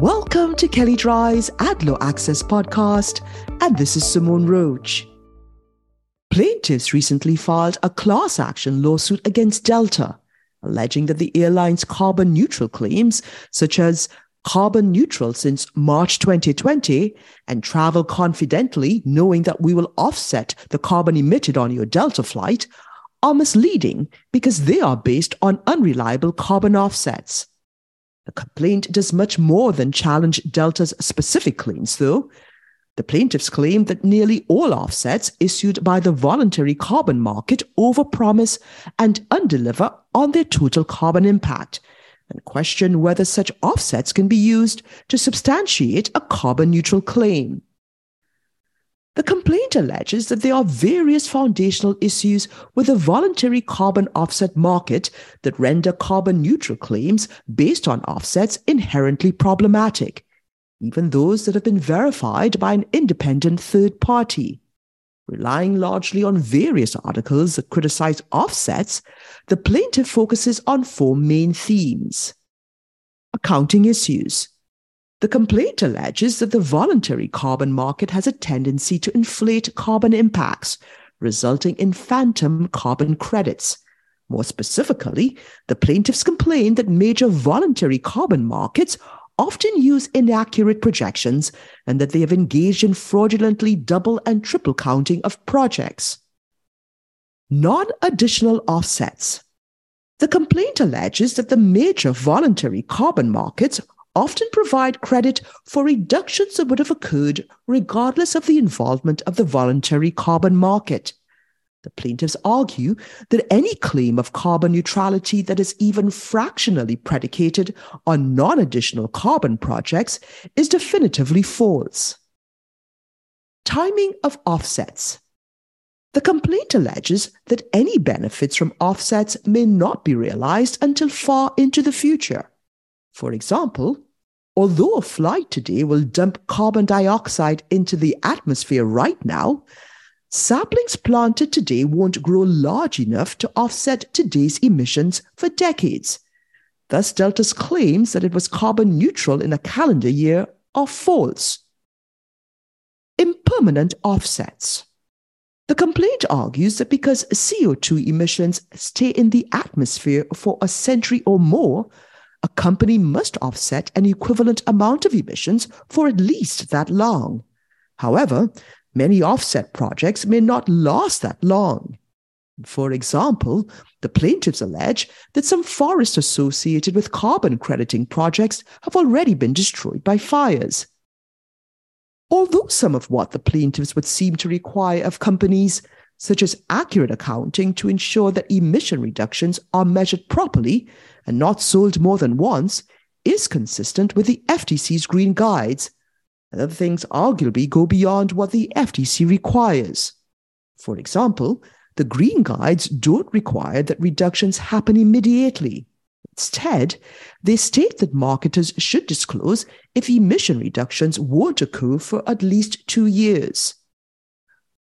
Welcome to Kelley Drye's Ad Law Access podcast, and this is Simone Roach. Plaintiffs recently filed a class action lawsuit against Delta, alleging that the airline's carbon neutral claims, such as carbon neutral since March 2020 and travel confidently knowing that we will offset the carbon emitted on your Delta flight, are misleading because they are based on unreliable carbon offsets. The complaint does much more than challenge Delta's specific claims, though. The plaintiffs claim that nearly all offsets issued by the voluntary carbon market overpromise and undeliver on their total carbon impact, and question whether such offsets can be used to substantiate a carbon neutral claim. The complaint alleges that there are various foundational issues with the voluntary carbon offset market that render carbon neutral claims based on offsets inherently problematic, even those that have been verified by an independent third party. Relying largely on various articles that criticize offsets, the plaintiff focuses on four main themes accounting issues the complaint alleges that the voluntary carbon market has a tendency to inflate carbon impacts, resulting in phantom carbon credits. More specifically, the plaintiffs complain that major voluntary carbon markets often use inaccurate projections and that they have engaged in fraudulently double and triple counting of projects. Non additional offsets. The complaint alleges that the major voluntary carbon markets often provide credit for reductions that would have occurred regardless of the involvement of the voluntary carbon market. The plaintiffs argue that any claim of carbon neutrality that is even fractionally predicated on non additional carbon projects is definitively false. Timing of offsets. The complaint alleges that any benefits from offsets may not be realized until far into the future. For example, although a flight today will dump carbon dioxide into the atmosphere right now, saplings planted today won't grow large enough to offset today's emissions for decades. Thus, Delta's claims that it was carbon neutral in a calendar year are false. Impermanent offsets. The complaint argues that because CO2 emissions stay in the atmosphere for a century or more, a company must offset an equivalent amount of emissions for at least that long. However, many offset projects may not last that long. For example, the plaintiffs allege that some forests associated with carbon crediting projects have already been destroyed by fires. Although some of what the plaintiffs would seem to require of companies, such as accurate accounting to ensure that emission reductions are measured properly, and not sold more than once is consistent with the FTC's green guides, and other things arguably go beyond what the FTC requires. For example, the green guides don't require that reductions happen immediately. Instead, they state that marketers should disclose if emission reductions won't occur for at least two years.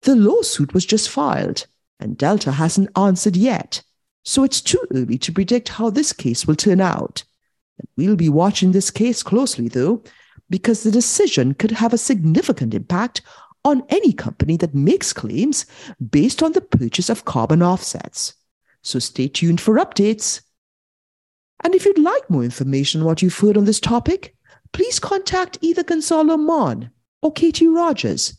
The lawsuit was just filed, and Delta hasn't answered yet. So it's too early to predict how this case will turn out. We'll be watching this case closely, though, because the decision could have a significant impact on any company that makes claims based on the purchase of carbon offsets. So stay tuned for updates. And if you'd like more information on what you've heard on this topic, please contact either Gonzalo Mon or Katie Rogers,